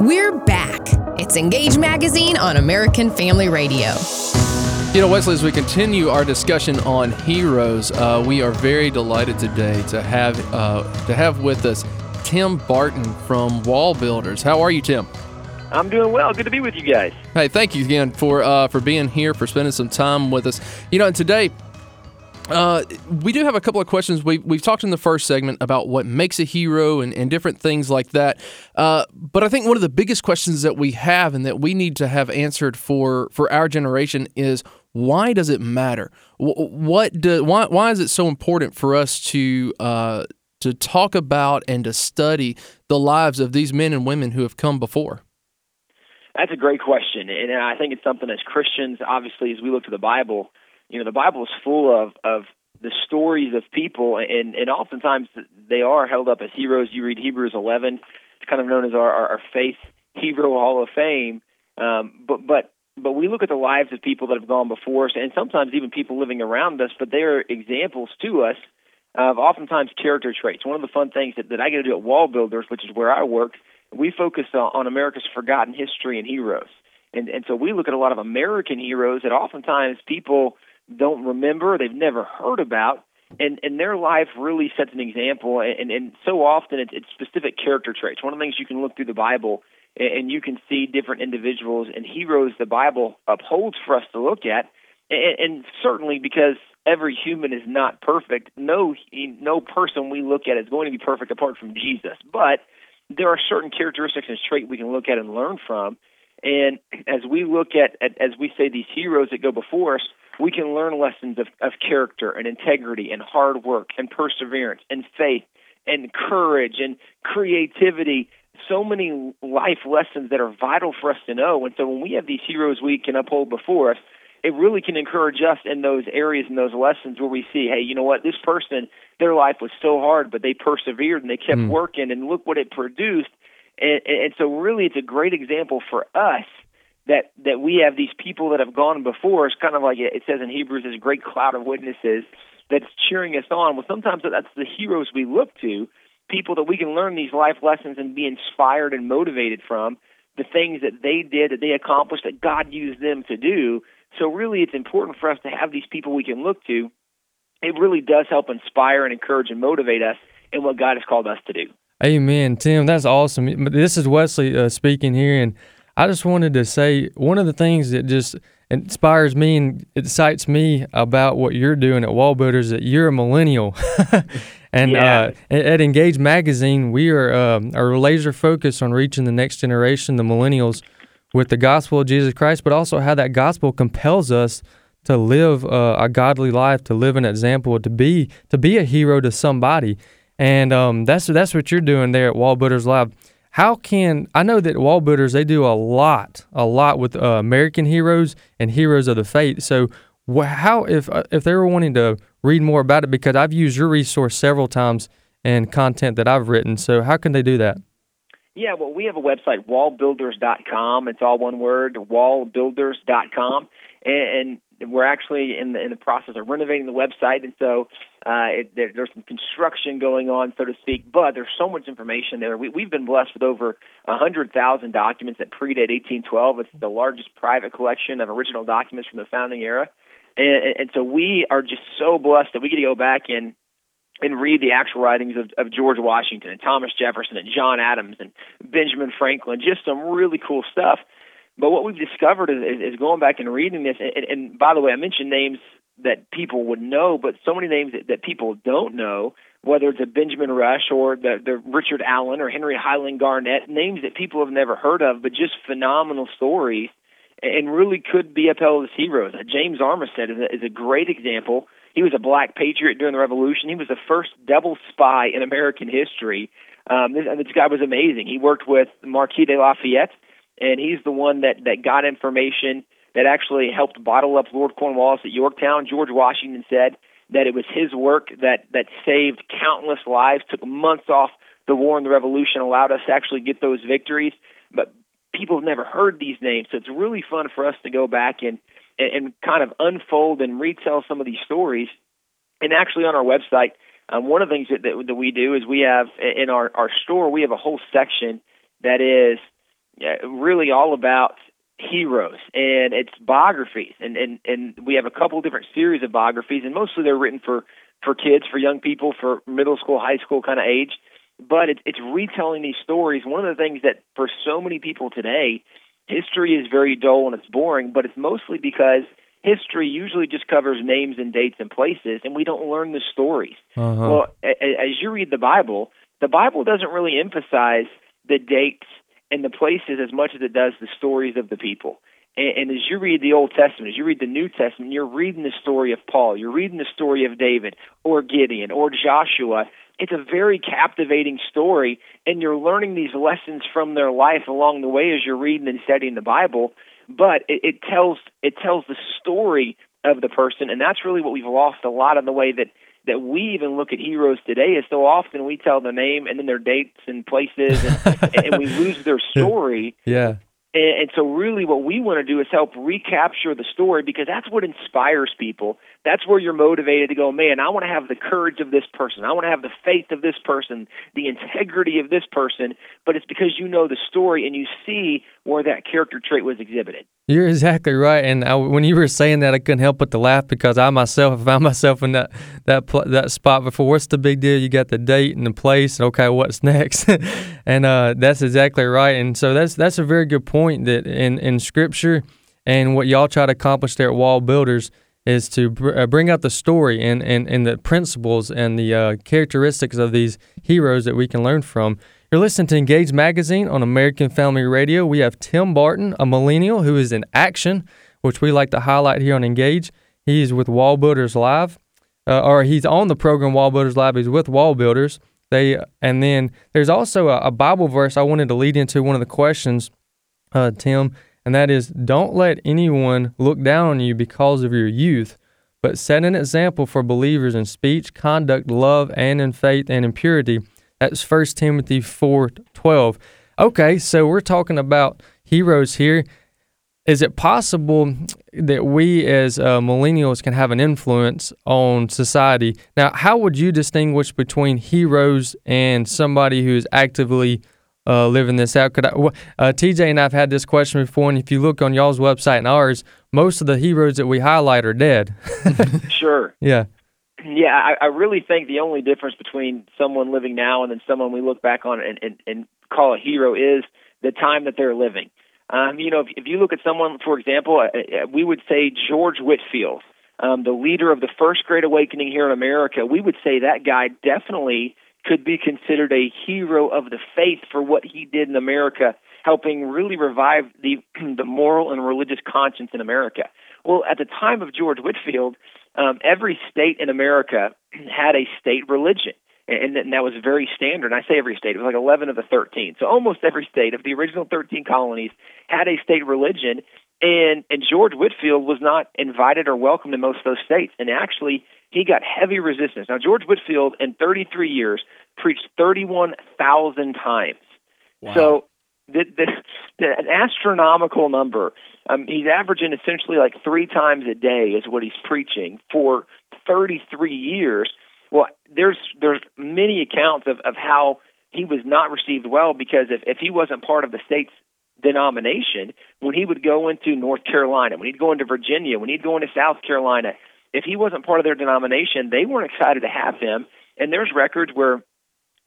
We're back. It's Engage Magazine on American Family Radio. You know, Wesley, as we continue our discussion on heroes, uh, we are very delighted today to have uh, to have with us Tim Barton from Wall Builders. How are you, Tim? I'm doing well. Good to be with you guys. Hey, thank you again for uh, for being here, for spending some time with us. You know, and today uh, we do have a couple of questions. We, we've talked in the first segment about what makes a hero and, and different things like that. Uh, but I think one of the biggest questions that we have and that we need to have answered for, for our generation is why does it matter? What do, why, why is it so important for us to uh, to talk about and to study the lives of these men and women who have come before? That's a great question, and I think it's something as Christians, obviously, as we look to the Bible, you know, the Bible is full of of the stories of people, and and oftentimes they are held up as heroes. You read Hebrews 11; it's kind of known as our our, our faith hero hall of fame. Um, but but but we look at the lives of people that have gone before us, and sometimes even people living around us, but they are examples to us of oftentimes character traits. One of the fun things that, that I get to do at Wall Builders, which is where I work, we focus on on America's forgotten history and heroes. And, and so we look at a lot of American heroes that oftentimes people don't remember, they've never heard about, and, and their life really sets an example. And, and so often it's, it's specific character traits. One of the things you can look through the Bible and you can see different individuals and heroes the Bible upholds for us to look at. And, and certainly because every human is not perfect, no no person we look at is going to be perfect apart from Jesus. But there are certain characteristics and traits we can look at and learn from. And as we look at, at as we say these heroes that go before us, we can learn lessons of, of character and integrity and hard work and perseverance and faith and courage and creativity. So many life lessons that are vital for us to know. And so when we have these heroes we can uphold before us, it really can encourage us in those areas and those lessons where we see, hey, you know what, this person, their life was so hard, but they persevered and they kept mm. working, and look what it produced. And, and so, really, it's a great example for us that that we have these people that have gone before us, kind of like it says in Hebrews, this great cloud of witnesses that's cheering us on. Well, sometimes that's the heroes we look to, people that we can learn these life lessons and be inspired and motivated from the things that they did, that they accomplished, that God used them to do. So really, it's important for us to have these people we can look to. It really does help inspire and encourage and motivate us in what God has called us to do. Amen, Tim. That's awesome. This is Wesley uh, speaking here, and I just wanted to say one of the things that just inspires me and excites me about what you're doing at Wall Builders that you're a millennial. and yeah. uh, at Engage Magazine, we are um, are laser focused on reaching the next generation, the millennials, with the gospel of Jesus Christ, but also how that gospel compels us to live uh, a godly life, to live an example, to be to be a hero to somebody. And um, that's that's what you're doing there at Wall Builders Lab how can I know that wall builders they do a lot, a lot with uh, American heroes and heroes of the faith. So how if uh, if they were wanting to read more about it because I've used your resource several times and content that I've written. So how can they do that? Yeah, well, we have a website, wallbuilders.com. It's all one word, wallbuilders.com. And, and we're actually in the, in the process of renovating the website. And so uh, it, there, there's some construction going on, so to speak, but there's so much information there. We, we've been blessed with over 100,000 documents that predate 1812. It's the largest private collection of original documents from the founding era. And, and so we are just so blessed that we get to go back and and read the actual writings of, of George Washington and Thomas Jefferson and John Adams and Benjamin Franklin, just some really cool stuff. But what we've discovered is, is, is going back and reading this, and, and by the way, I mentioned names that people would know, but so many names that, that people don't know, whether it's a Benjamin Rush or the, the Richard Allen or Henry Highland Garnet, names that people have never heard of, but just phenomenal stories and really could be upheld as heroes. Uh, James Armistead is a, is a great example he was a black patriot during the Revolution. He was the first double spy in American history. Um, this, this guy was amazing. He worked with Marquis de Lafayette, and he's the one that that got information that actually helped bottle up Lord Cornwallis at Yorktown. George Washington said that it was his work that that saved countless lives, took months off the war and the revolution, allowed us to actually get those victories. But people have never heard these names, so it's really fun for us to go back and and, kind of unfold and retell some of these stories. And actually, on our website, um, one of the things that, that, that we do is we have in our, our store we have a whole section that is really all about heroes and it's biographies. And and and we have a couple different series of biographies and mostly they're written for for kids for young people for middle school high school kind of age. But it's it's retelling these stories. One of the things that for so many people today history is very dull and it's boring but it's mostly because history usually just covers names and dates and places and we don't learn the stories. Uh-huh. well a- as you read the bible the bible doesn't really emphasize the dates and the places as much as it does the stories of the people. And, and as you read the Old Testament, as you read the New Testament, you're reading the story of Paul, you're reading the story of David or Gideon or Joshua. It's a very captivating story, and you're learning these lessons from their life along the way as you're reading and studying the Bible. But it, it tells it tells the story of the person, and that's really what we've lost a lot in the way that that we even look at heroes today is so often we tell the name and then their dates and places and, and we lose their story Yeah. and, and so really what we want to do is help recapture the story because that's what inspires people that's where you're motivated to go man i want to have the courage of this person i want to have the faith of this person the integrity of this person but it's because you know the story and you see where that character trait was exhibited You're exactly right, and I, when you were saying that, I couldn't help but to laugh because I myself found myself in that that pl- that spot before. What's the big deal? You got the date and the place, and okay, what's next? and uh, that's exactly right. And so that's that's a very good point that in in Scripture and what y'all try to accomplish there at Wall Builders is to br- uh, bring out the story and, and, and the principles and the uh, characteristics of these heroes that we can learn from. You're listening to Engage Magazine on American Family Radio. We have Tim Barton, a millennial who is in action, which we like to highlight here on Engage. He's with Wall Builders Live, uh, or he's on the program Wall Builders Live. He's with Wall Builders. They and then there's also a, a Bible verse I wanted to lead into one of the questions, uh, Tim, and that is, "Don't let anyone look down on you because of your youth." But set an example for believers in speech, conduct, love, and in faith and in purity. That's 1 Timothy 4:12. Okay, so we're talking about heroes here. Is it possible that we as uh, millennials can have an influence on society? Now, how would you distinguish between heroes and somebody who is actively uh, living this out? Could I, uh, TJ and I've had this question before, and if you look on y'all's website and ours, most of the heroes that we highlight are dead. sure yeah. Yeah, I, I really think the only difference between someone living now and then someone we look back on and, and, and call a hero is the time that they're living. Um, you know, if, if you look at someone, for example, uh, uh, we would say George Whitefield, um, the leader of the First Great Awakening here in America. We would say that guy definitely could be considered a hero of the faith for what he did in America, helping really revive the the moral and religious conscience in America. Well, at the time of George Whitefield, um, every state in America had a state religion, and, and that was very standard. And I say every state; it was like 11 of the 13. So almost every state of the original 13 colonies had a state religion, and and George Whitefield was not invited or welcomed in most of those states. And actually, he got heavy resistance. Now, George Whitefield, in 33 years, preached 31,000 times. Wow. So the, the, the, an astronomical number. Um, he's averaging essentially like three times a day is what he's preaching for 33 years. Well, there's there's many accounts of, of how he was not received well because if, if he wasn't part of the state's denomination, when he would go into North Carolina, when he'd go into Virginia, when he'd go into South Carolina, if he wasn't part of their denomination, they weren't excited to have him. And there's records where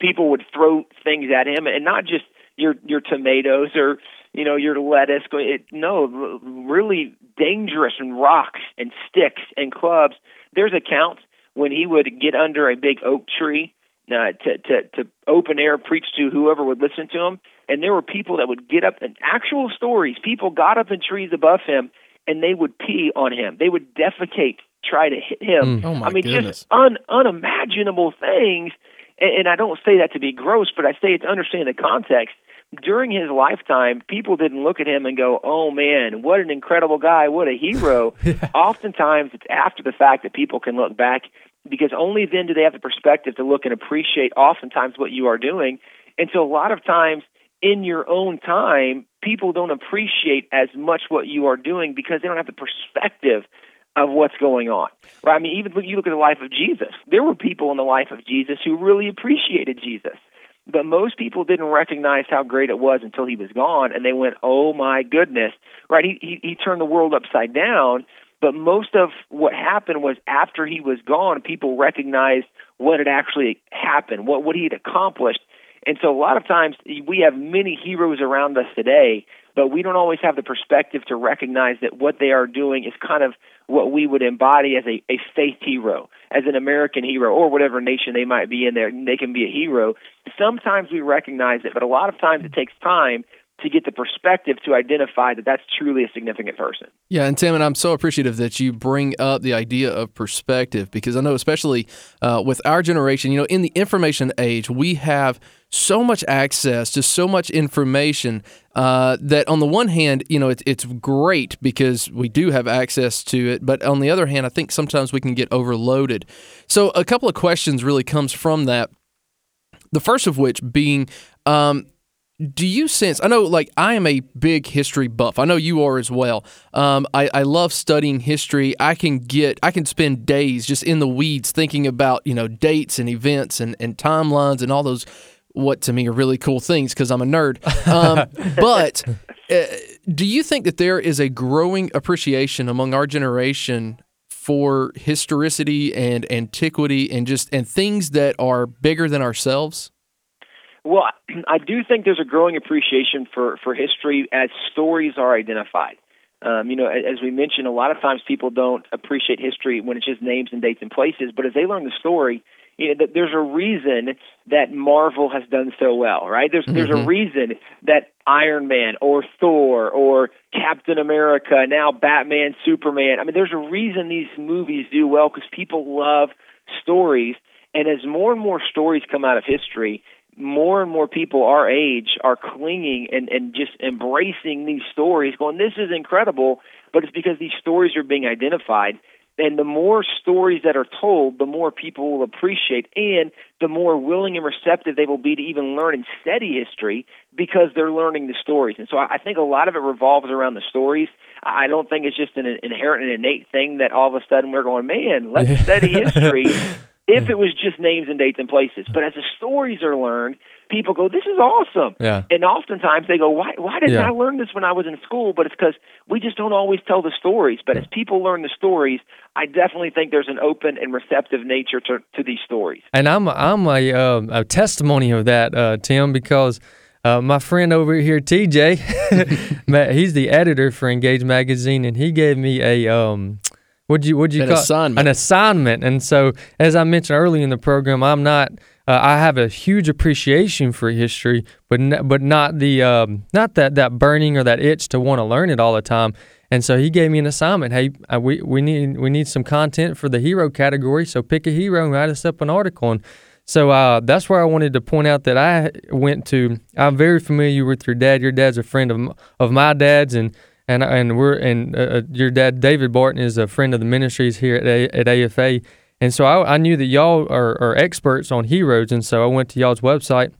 people would throw things at him, and not just your your tomatoes or you know your lettuce. It, no, really dangerous and rocks and sticks and clubs. There's accounts when he would get under a big oak tree uh, to to to open air preach to whoever would listen to him, and there were people that would get up and actual stories. People got up in trees above him and they would pee on him. They would defecate, try to hit him. Mm. Oh, my I mean, goodness. just un, unimaginable things. And, and I don't say that to be gross, but I say it to understand the context. During his lifetime, people didn't look at him and go, "Oh man, what an incredible guy! What a hero!" Oftentimes, it's after the fact that people can look back because only then do they have the perspective to look and appreciate oftentimes what you are doing. And so, a lot of times in your own time, people don't appreciate as much what you are doing because they don't have the perspective of what's going on. Right? I mean, even look, you look at the life of Jesus. There were people in the life of Jesus who really appreciated Jesus. but most people didn't recognize how great it was until he was gone, and they went, "Oh my goodness!" Right? He he, he turned the world upside down. But most of what happened was after he was gone, people recognized what had actually happened, what what he had accomplished. And so a lot of times we have many heroes around us today, but we don't always have the perspective to recognize that what they are doing is kind of what we would embody as a, a faith hero, as an American hero, or whatever nation they might be in there. They can be a hero. Sometimes we recognize it, but a lot of times it takes time to get the perspective to identify that that's truly a significant person. Yeah, and Tim, and I'm so appreciative that you bring up the idea of perspective because I know, especially uh, with our generation, you know, in the information age, we have so much access to so much information uh, that on the one hand, you know, it, it's great because we do have access to it, but on the other hand, I think sometimes we can get overloaded. So a couple of questions really comes from that. The first of which being, um, do you sense i know like i am a big history buff. I know you are as well. Um, I, I love studying history. I can get i can spend days just in the weeds thinking about you know dates and events and, and timelines and all those what to me are really cool things because i'm a nerd. Um, but uh, do you think that there is a growing appreciation among our generation for historicity and antiquity and just and things that are bigger than ourselves well, I do think there's a growing appreciation for, for history as stories are identified. Um, you know, as we mentioned, a lot of times people don't appreciate history when it's just names and dates and places, but as they learn the story, you know, there's a reason that Marvel has done so well, right? There's mm-hmm. there's a mm-hmm. reason that Iron Man or Thor or Captain America, now Batman, Superman. I mean, there's a reason these movies do well because people love stories. And as more and more stories come out of history, more and more people our age are clinging and, and just embracing these stories, going, This is incredible. But it's because these stories are being identified. And the more stories that are told, the more people will appreciate, and the more willing and receptive they will be to even learn and study history because they're learning the stories. And so I think a lot of it revolves around the stories. I don't think it's just an inherent and innate thing that all of a sudden we're going, man, let's study history if it was just names and dates and places. But as the stories are learned, people go, "This is awesome." Yeah. And oftentimes they go, "Why? Why didn't yeah. I learn this when I was in school?" But it's because we just don't always tell the stories. But as people learn the stories, I definitely think there's an open and receptive nature to to these stories. And I'm I'm a, uh, a testimony of that, uh, Tim, because. Uh, my friend over here, TJ, he's the editor for Engage Magazine, and he gave me a um, Would you would you an call assignment. an assignment? And so, as I mentioned early in the program, I'm not. Uh, I have a huge appreciation for history, but n- but not the um, not that that burning or that itch to want to learn it all the time. And so he gave me an assignment. Hey, uh, we we need we need some content for the hero category. So pick a hero and write us up an article. And so uh, that's where I wanted to point out that I went to. I'm very familiar with your dad. Your dad's a friend of of my dad's, and and and we're and uh, uh, your dad David Barton is a friend of the ministries here at, a, at AFA, and so I, I knew that y'all are, are experts on heroes, and so I went to y'all's website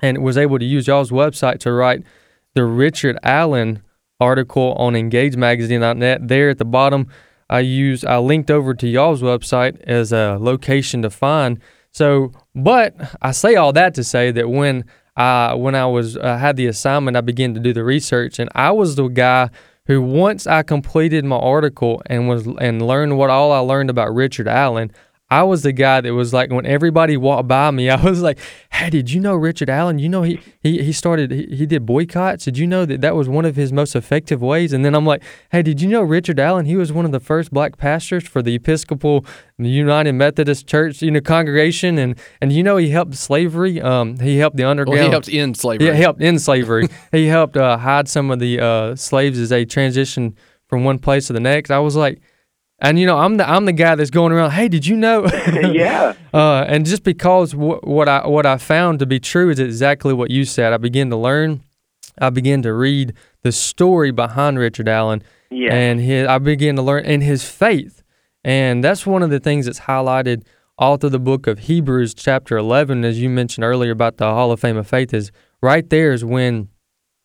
and was able to use y'all's website to write the Richard Allen article on EngageMagazine.net. There at the bottom, I used I linked over to y'all's website as a location to find. So, but I say all that to say that when when I was uh, had the assignment, I began to do the research, and I was the guy who, once I completed my article and was and learned what all I learned about Richard Allen, I was the guy that was like when everybody walked by me, I was like, "Hey, did you know Richard Allen? You know he he he started he, he did boycotts. Did you know that that was one of his most effective ways?" And then I'm like, "Hey, did you know Richard Allen? He was one of the first black pastors for the Episcopal United Methodist Church, you know, congregation, and and you know he helped slavery. Um, he helped the underground. Well, he helped end slavery. Yeah, he helped end slavery. he helped uh, hide some of the uh, slaves as they transitioned from one place to the next. I was like." And you know, I'm the I'm the guy that's going around. Hey, did you know? yeah. Uh, and just because w- what I what I found to be true is exactly what you said. I began to learn. I began to read the story behind Richard Allen. Yeah. And his, I began to learn in his faith, and that's one of the things that's highlighted all through the book of Hebrews, chapter 11, as you mentioned earlier about the Hall of Fame of Faith. Is right there is when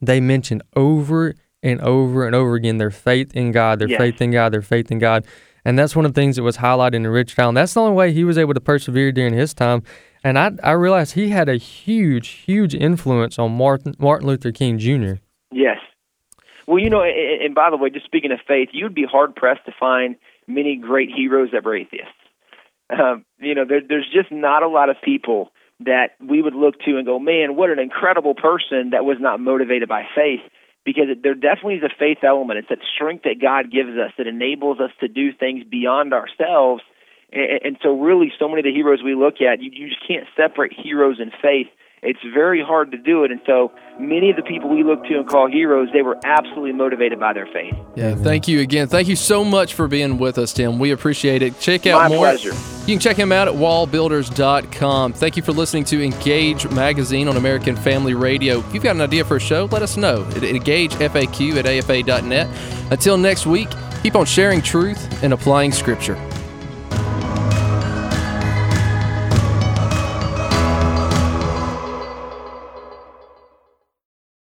they mention over and over and over again their faith in God, their yes. faith in God, their faith in God. And that's one of the things that was highlighted in Rich Allen. That's the only way he was able to persevere during his time. and I I realized he had a huge huge influence on Martin Martin Luther King Jr. Yes. Well, you know, and, and by the way, just speaking of faith, you'd be hard pressed to find many great heroes that were atheists. Um, you know, there, there's just not a lot of people that we would look to and go, man, what an incredible person that was not motivated by faith. Because there definitely is a faith element. It's that strength that God gives us that enables us to do things beyond ourselves. And, and so, really, so many of the heroes we look at, you, you just can't separate heroes and faith it's very hard to do it. And so many of the people we look to and call heroes, they were absolutely motivated by their faith. Yeah, thank you again. Thank you so much for being with us, Tim. We appreciate it. Check out My more. pleasure. You can check him out at wallbuilders.com. Thank you for listening to Engage Magazine on American Family Radio. If you've got an idea for a show, let us know at engagefaq at afa.net. Until next week, keep on sharing truth and applying scripture.